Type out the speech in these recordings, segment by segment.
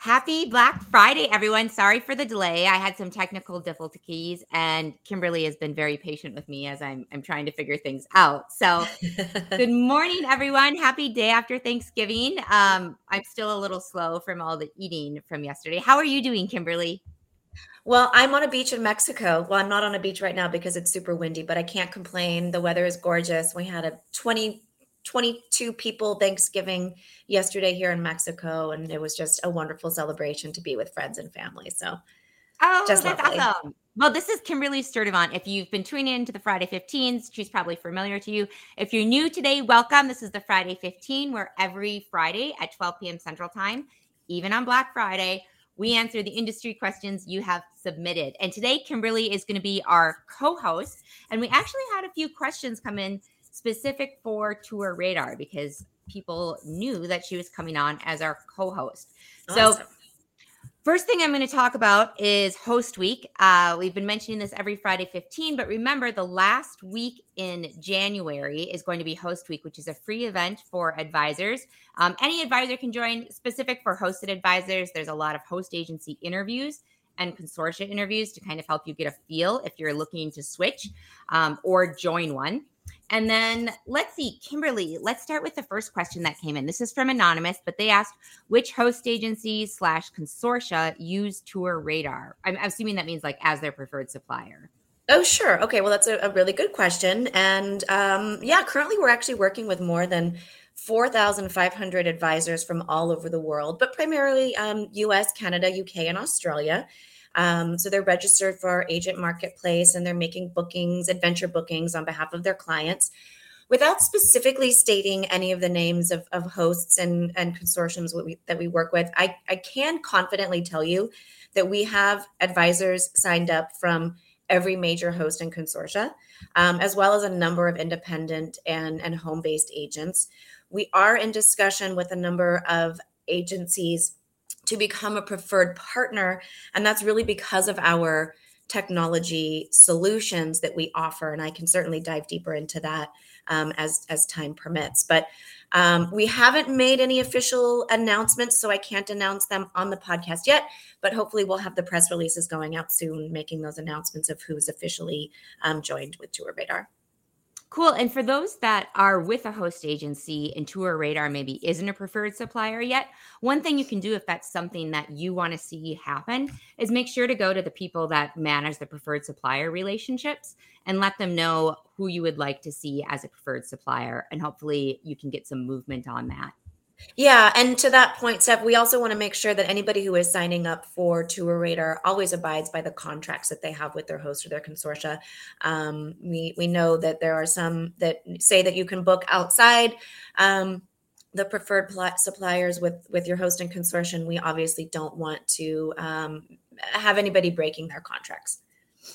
Happy Black Friday, everyone. Sorry for the delay. I had some technical difficulties, and Kimberly has been very patient with me as I'm, I'm trying to figure things out. So, good morning, everyone. Happy day after Thanksgiving. Um, I'm still a little slow from all the eating from yesterday. How are you doing, Kimberly? Well, I'm on a beach in Mexico. Well, I'm not on a beach right now because it's super windy, but I can't complain. The weather is gorgeous. We had a 20 22 people Thanksgiving yesterday here in Mexico, and it was just a wonderful celebration to be with friends and family. So, oh, just that's lovely. awesome. Well, this is Kimberly Sturdivant. If you've been tuning in to the Friday 15s, she's probably familiar to you. If you're new today, welcome. This is the Friday 15, where every Friday at 12 p.m. Central Time, even on Black Friday, we answer the industry questions you have submitted. And today, Kimberly is going to be our co host. And we actually had a few questions come in specific for Tour Radar because people knew that she was coming on as our co-host. Awesome. So First thing I'm going to talk about is Host Week. Uh, we've been mentioning this every Friday 15, but remember the last week in January is going to be Host Week, which is a free event for advisors. Um, any advisor can join, specific for hosted advisors. There's a lot of host agency interviews and consortia interviews to kind of help you get a feel if you're looking to switch um, or join one. And then let's see, Kimberly, let's start with the first question that came in. This is from Anonymous, but they asked which host agencies slash consortia use Tour Radar? I'm assuming that means like as their preferred supplier. Oh, sure. Okay. Well, that's a, a really good question. And um, yeah, currently we're actually working with more than 4,500 advisors from all over the world, but primarily um, US, Canada, UK, and Australia. Um, so they're registered for our agent marketplace and they're making bookings, adventure bookings on behalf of their clients without specifically stating any of the names of, of hosts and, and consortiums we, that we work with. I, I can confidently tell you that we have advisors signed up from every major host and consortia, um, as well as a number of independent and, and home based agents. We are in discussion with a number of agencies to become a preferred partner. And that's really because of our technology solutions that we offer. And I can certainly dive deeper into that um, as, as time permits. But um, we haven't made any official announcements, so I can't announce them on the podcast yet. But hopefully, we'll have the press releases going out soon, making those announcements of who's officially um, joined with Tour Radar. Cool. And for those that are with a host agency and Tour Radar maybe isn't a preferred supplier yet, one thing you can do if that's something that you want to see happen is make sure to go to the people that manage the preferred supplier relationships and let them know who you would like to see as a preferred supplier. And hopefully you can get some movement on that. Yeah, and to that point, Steph, we also want to make sure that anybody who is signing up for Tour Radar always abides by the contracts that they have with their host or their consortia. Um, we we know that there are some that say that you can book outside um, the preferred pl- suppliers with with your host and consortium. We obviously don't want to um, have anybody breaking their contracts.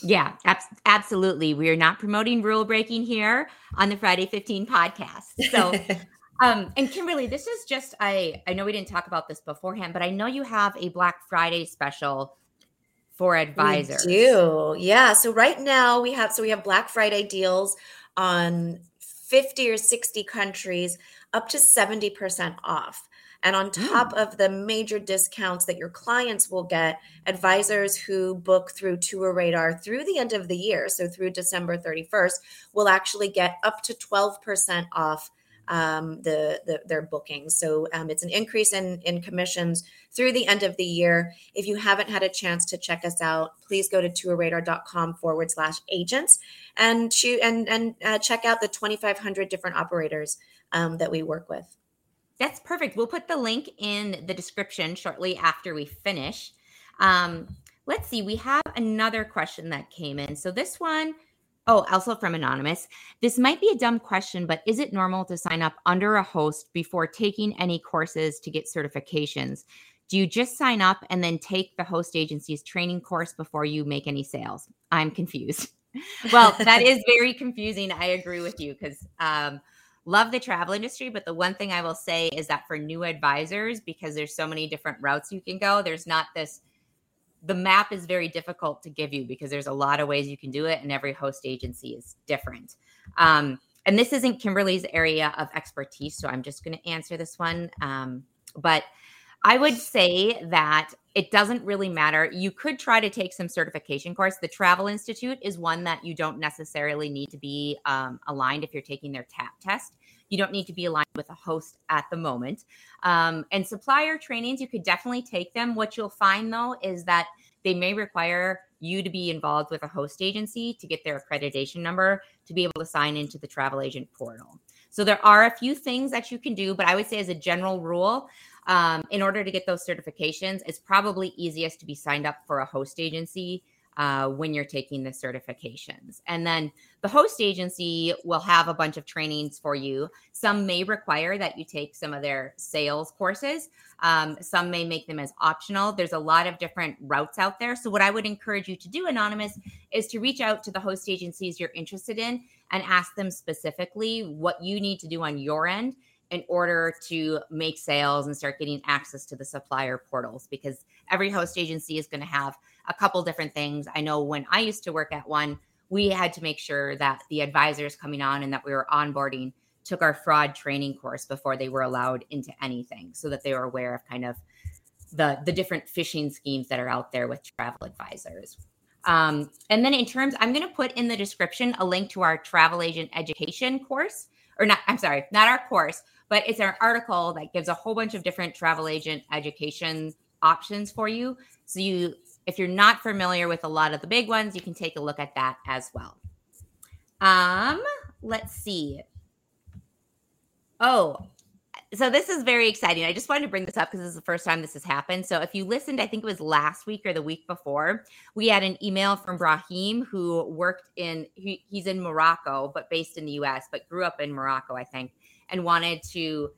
Yeah, ab- absolutely. We are not promoting rule breaking here on the Friday 15 podcast. So Um, and Kimberly, this is just I I know we didn't talk about this beforehand, but I know you have a Black Friday special for advisors. We do. Yeah. So right now we have so we have Black Friday deals on 50 or 60 countries up to 70% off. And on top mm. of the major discounts that your clients will get, advisors who book through Tour Radar through the end of the year, so through December 31st, will actually get up to 12% off um, the, the, their bookings. So um, it's an increase in in commissions through the end of the year. If you haven't had a chance to check us out, please go to tourradar.com forward slash agents and shoot and and uh, check out the 2,500 different operators um, that we work with. That's perfect. We'll put the link in the description shortly after we finish. Um, let's see. We have another question that came in. So this one Oh, also from Anonymous. This might be a dumb question, but is it normal to sign up under a host before taking any courses to get certifications? Do you just sign up and then take the host agency's training course before you make any sales? I'm confused. well, that is very confusing. I agree with you because um, love the travel industry, but the one thing I will say is that for new advisors, because there's so many different routes you can go, there's not this the map is very difficult to give you because there's a lot of ways you can do it and every host agency is different. Um, and this isn't kimberly's area of expertise so i'm just going to answer this one. Um, but I would say that it doesn't really matter. You could try to take some certification course. The Travel Institute is one that you don't necessarily need to be um, aligned if you're taking their TAP test. You don't need to be aligned with a host at the moment. Um, and supplier trainings, you could definitely take them. What you'll find though is that they may require you to be involved with a host agency to get their accreditation number to be able to sign into the travel agent portal. So there are a few things that you can do, but I would say as a general rule, um, in order to get those certifications, it's probably easiest to be signed up for a host agency uh, when you're taking the certifications. And then the host agency will have a bunch of trainings for you. Some may require that you take some of their sales courses, um, some may make them as optional. There's a lot of different routes out there. So, what I would encourage you to do, Anonymous, is to reach out to the host agencies you're interested in and ask them specifically what you need to do on your end in order to make sales and start getting access to the supplier portals because every host agency is going to have a couple different things. I know when I used to work at one, we had to make sure that the advisors coming on and that we were onboarding took our fraud training course before they were allowed into anything so that they were aware of kind of the the different phishing schemes that are out there with travel advisors. Um, and then in terms, I'm going to put in the description a link to our travel agent education course, or not, I'm sorry, not our course, but it's an article that gives a whole bunch of different travel agent education options for you. So you, if you're not familiar with a lot of the big ones, you can take a look at that as well. Um, let's see. Oh, so this is very exciting. I just wanted to bring this up because this is the first time this has happened. So if you listened, I think it was last week or the week before, we had an email from Brahim who worked in he, he's in Morocco but based in the US, but grew up in Morocco, I think and wanted to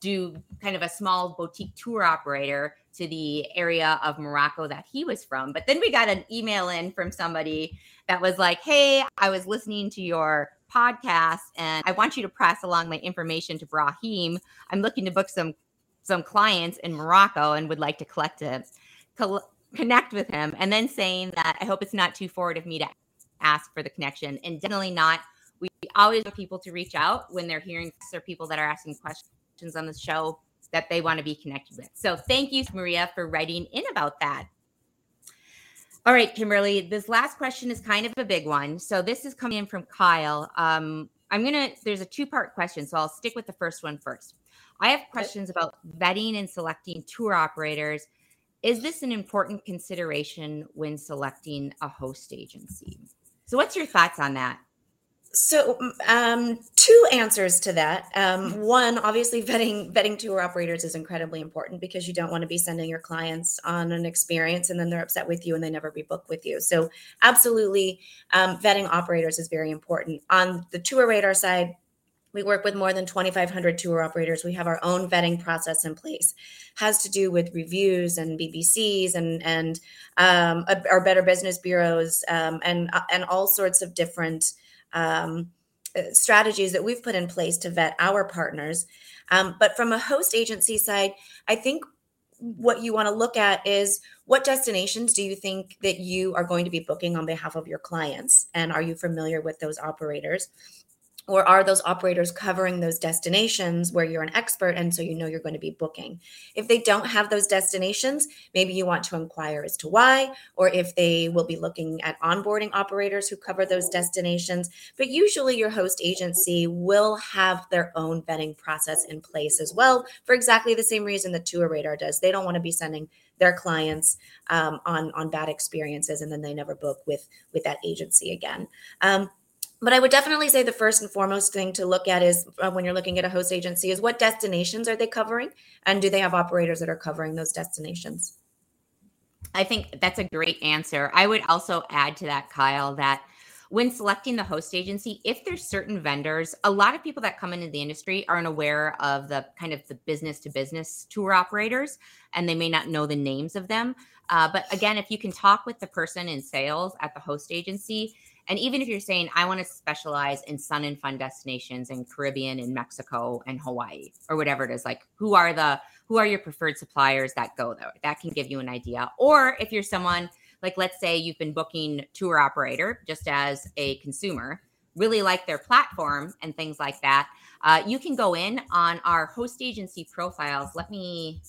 do kind of a small boutique tour operator to the area of Morocco that he was from. But then we got an email in from somebody that was like, Hey, I was listening to your podcast and I want you to pass along my information to Brahim. I'm looking to book some some clients in Morocco and would like to collect it, connect with him. And then saying that I hope it's not too forward of me to ask for the connection and definitely not we always want people to reach out when they're hearing or people that are asking questions on the show that they want to be connected with. So thank you, Maria, for writing in about that. All right, Kimberly, this last question is kind of a big one. So this is coming in from Kyle. Um, I'm going to, there's a two part question. So I'll stick with the first one first. I have questions about vetting and selecting tour operators. Is this an important consideration when selecting a host agency? So, what's your thoughts on that? So, um, two answers to that. Um, one, obviously, vetting vetting tour operators is incredibly important because you don't want to be sending your clients on an experience and then they're upset with you and they never rebook with you. So, absolutely, um, vetting operators is very important. On the tour radar side, we work with more than 2,500 tour operators. We have our own vetting process in place. Has to do with reviews and BBBs and and um, our Better Business bureaus um, and uh, and all sorts of different um, uh, strategies that we've put in place to vet our partners. Um, but from a host agency side, I think what you want to look at is what destinations do you think that you are going to be booking on behalf of your clients and are you familiar with those operators or are those operators covering those destinations where you're an expert and so you know you're going to be booking? If they don't have those destinations maybe you want to inquire as to why or if they will be looking at onboarding operators who cover those destinations. But usually your host agency will have their own vetting process in place as well for exactly the same reason that tour radar does. They don't want to be sending their clients um, on on bad experiences and then they never book with with that agency again. Um, but I would definitely say the first and foremost thing to look at is uh, when you're looking at a host agency is what destinations are they covering and do they have operators that are covering those destinations? I think that's a great answer. I would also add to that, Kyle, that when selecting the host agency, if there's certain vendors, a lot of people that come into the industry aren't aware of the kind of the business to business tour operators and they may not know the names of them. Uh, but again, if you can talk with the person in sales at the host agency, and even if you're saying, I want to specialize in sun and fun destinations in Caribbean and Mexico and Hawaii or whatever it is, like who are the who are your preferred suppliers that go there? That can give you an idea. Or if you're someone like let's say you've been booking tour operator just as a consumer, really like their platform and things like that, uh, you can go in on our host agency profiles. Let me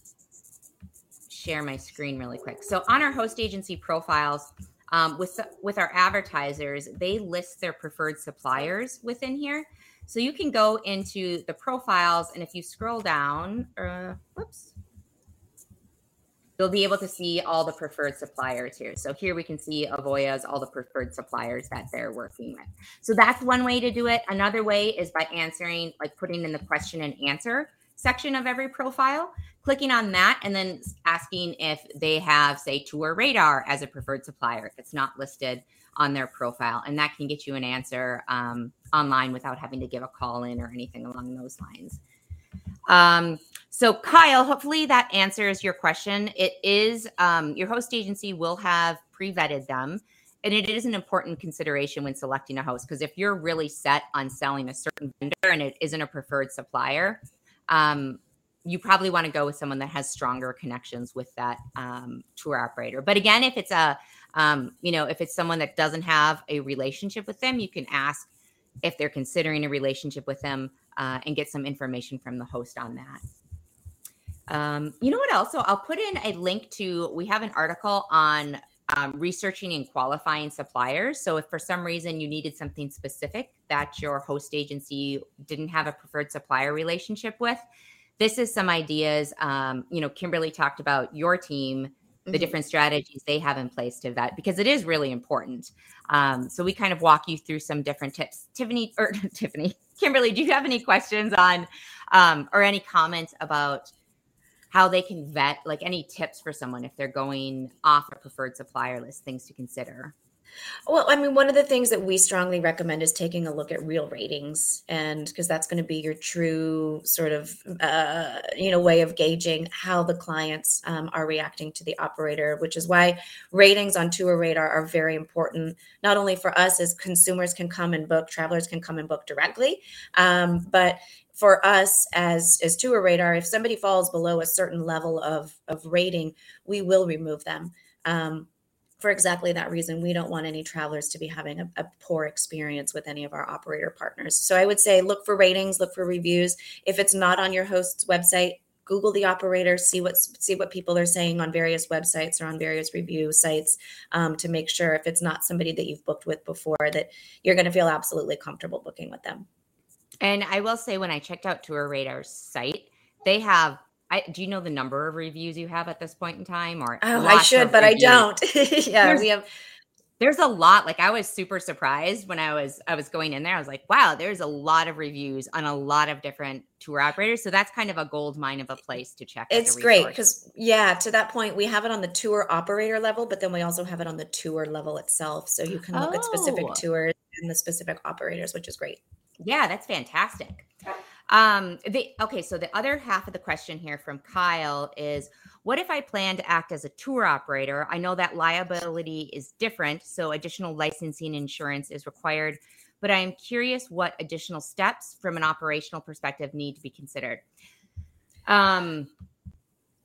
share my screen really quick. So on our host agency profiles, um, with with our advertisers, they list their preferred suppliers within here. So you can go into the profiles, and if you scroll down, uh, whoops, you'll be able to see all the preferred suppliers here. So here we can see Avoya's all the preferred suppliers that they're working with. So that's one way to do it. Another way is by answering, like putting in the question and answer section of every profile, clicking on that, and then asking if they have, say, Tour Radar as a preferred supplier if it's not listed on their profile. And that can get you an answer um, online without having to give a call in or anything along those lines. Um, so, Kyle, hopefully that answers your question. It is um, your host agency will have pre vetted them. And it is an important consideration when selecting a host because if you're really set on selling a certain vendor and it isn't a preferred supplier, um, you probably want to go with someone that has stronger connections with that um, tour operator. But again, if it's a, um, you know, if it's someone that doesn't have a relationship with them, you can ask if they're considering a relationship with them uh, and get some information from the host on that. Um, you know what else? So I'll put in a link to, we have an article on um, researching and qualifying suppliers. So if for some reason you needed something specific that your host agency didn't have a preferred supplier relationship with, this is some ideas. Um, you know, Kimberly talked about your team, the mm-hmm. different strategies they have in place to that because it is really important. Um, so we kind of walk you through some different tips. Tiffany or Tiffany, Kimberly, do you have any questions on um, or any comments about? How they can vet like any tips for someone if they're going off a preferred supplier list things to consider well, I mean, one of the things that we strongly recommend is taking a look at real ratings, and because that's going to be your true sort of, uh, you know, way of gauging how the clients um, are reacting to the operator. Which is why ratings on Tour Radar are very important, not only for us as consumers can come and book, travelers can come and book directly, um, but for us as as tour radar if somebody falls below a certain level of of rating we will remove them um, for exactly that reason. We don't want any travelers to be having a, a, poor experience with any of our operator partners. So i would say look for ratings look for reviews. If it's not on your host's website google the operator see what see what people are saying on various websites or on various review sites um, to make sure if it's not somebody that you've booked with before that you're going to feel absolutely comfortable booking with them and I will say, when I checked out Tour Radar's site, they have. I, do you know the number of reviews you have at this point in time? Or oh, I should, but reviews? I don't. yeah, there's, we have. There's a lot. Like I was super surprised when I was I was going in there. I was like, wow, there's a lot of reviews on a lot of different tour operators. So that's kind of a gold mine of a place to check. It's great because yeah, to that point, we have it on the tour operator level, but then we also have it on the tour level itself. So you can look oh. at specific oh. tours and the specific operators, which is great. Yeah, that's fantastic. Um, the okay, so the other half of the question here from Kyle is what if I plan to act as a tour operator? I know that liability is different, so additional licensing insurance is required, but I am curious what additional steps from an operational perspective need to be considered. Um,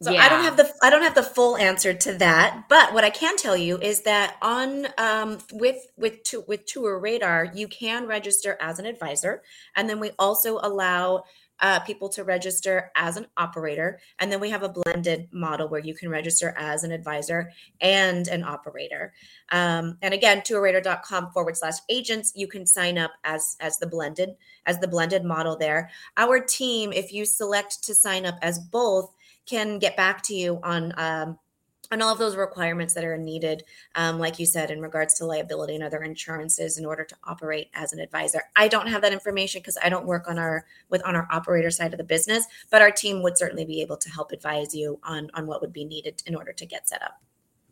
so yeah. I don't have the I don't have the full answer to that, but what I can tell you is that on um, with with to, with Tour Radar, you can register as an advisor, and then we also allow uh, people to register as an operator, and then we have a blended model where you can register as an advisor and an operator. Um, and again, tourradar.com forward slash agents, you can sign up as as the blended as the blended model there. Our team, if you select to sign up as both can get back to you on um, on all of those requirements that are needed, um, like you said, in regards to liability and other insurances in order to operate as an advisor. I don't have that information because I don't work on our with on our operator side of the business, but our team would certainly be able to help advise you on on what would be needed in order to get set up.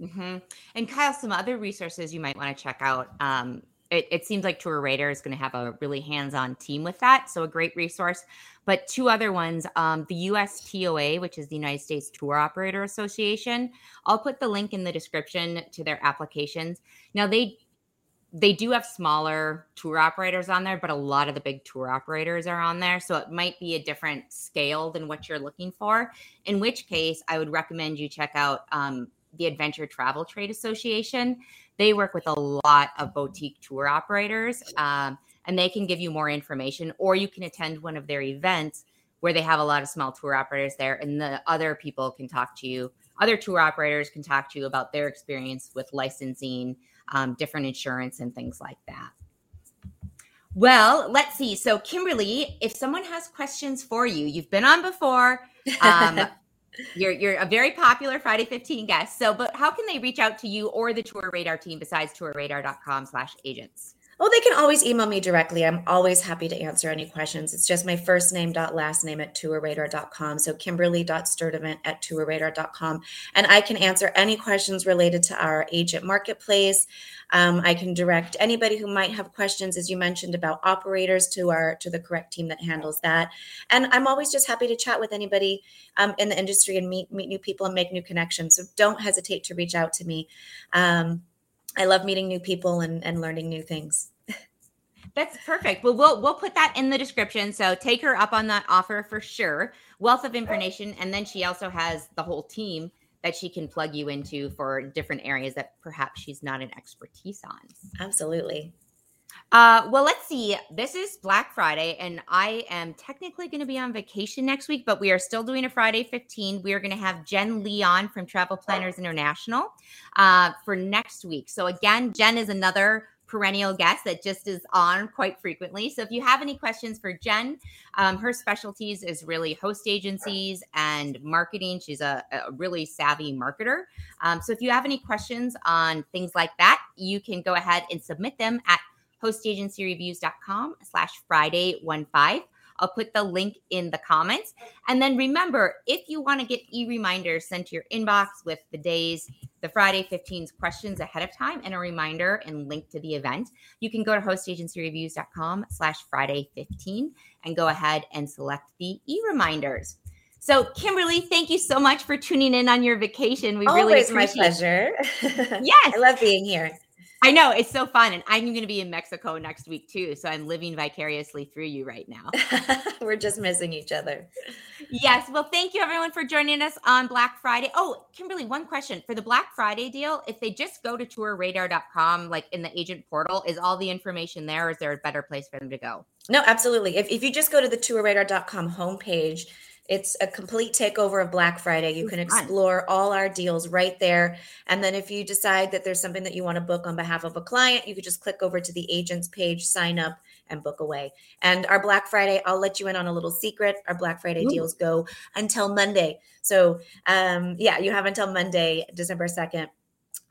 Mm-hmm. And Kyle, some other resources you might want to check out. Um, it, it, seems like Tour Radar is going to have a really hands-on team with that, so a great resource. But two other ones, um, the USTOA, which is the United States Tour Operator Association. I'll put the link in the description to their applications. Now they they do have smaller tour operators on there, but a lot of the big tour operators are on there. So it might be a different scale than what you're looking for. In which case, I would recommend you check out um, the Adventure Travel Trade Association. They work with a lot of boutique tour operators, um, and they can give you more information, or you can attend one of their events where they have a lot of small tour operators there, and the other people can talk to you. Other tour operators can talk to you about their experience with licensing, um, different insurance, and things like that. Well, let's see. So, Kimberly, if someone has questions for you, you've been on before. Um, you're you're a very popular Friday 15 guest. So, but how can they reach out to you or the Tour Radar team besides tourradar.com/agents? Oh, they can always email me directly. I'm always happy to answer any questions. It's just my first name dot last name at tourradar.com. So kimberly.sturdivant at tourradar.com. And I can answer any questions related to our agent marketplace. Um, I can direct anybody who might have questions, as you mentioned, about operators to our to the correct team that handles that. And I'm always just happy to chat with anybody um, in the industry and meet meet new people and make new connections. So don't hesitate to reach out to me. Um, I love meeting new people and, and learning new things. That's perfect. Well, we'll we'll put that in the description. So take her up on that offer for sure. Wealth of information, and then she also has the whole team that she can plug you into for different areas that perhaps she's not an expertise on. Absolutely. Uh, well, let's see. This is Black Friday, and I am technically going to be on vacation next week, but we are still doing a Friday 15. We are going to have Jen Leon from Travel Planners International uh, for next week. So, again, Jen is another perennial guest that just is on quite frequently. So if you have any questions for Jen, um, her specialties is really host agencies and marketing. She's a, a really savvy marketer. Um, so if you have any questions on things like that, you can go ahead and submit them at hostagencyreviews.com slash Friday one five. I'll put the link in the comments. And then remember, if you want to get e-reminders sent to your inbox with the days, the Friday 15's questions ahead of time and a reminder and link to the event, you can go to hostagencyreviews.com slash Friday 15 and go ahead and select the e-reminders. So, Kimberly, thank you so much for tuning in on your vacation. We Always really appreciate my pleasure. yes, I love being here. I know it's so fun, and I'm going to be in Mexico next week too. So I'm living vicariously through you right now. We're just missing each other. Yes. Well, thank you everyone for joining us on Black Friday. Oh, Kimberly, one question for the Black Friday deal. If they just go to tourradar.com, like in the agent portal, is all the information there? Or is there a better place for them to go? No, absolutely. If, if you just go to the tourradar.com homepage, it's a complete takeover of Black Friday. You can explore all our deals right there. And then if you decide that there's something that you want to book on behalf of a client, you could just click over to the agents page, sign up, and book away. And our Black Friday, I'll let you in on a little secret. Our Black Friday Ooh. deals go until Monday. So um, yeah, you have until Monday, December 2nd,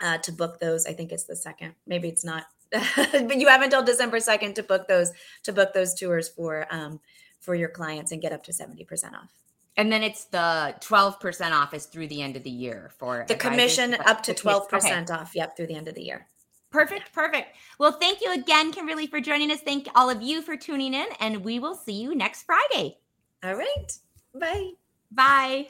uh, to book those. I think it's the second. Maybe it's not. but you have until December 2nd to book those to book those tours for um, for your clients and get up to 70% off. And then it's the 12% off is through the end of the year for the commission up to 12% okay. off. Yep, through the end of the year. Perfect, perfect. Well, thank you again, Kimberly, for joining us. Thank all of you for tuning in, and we will see you next Friday. All right. Bye. Bye.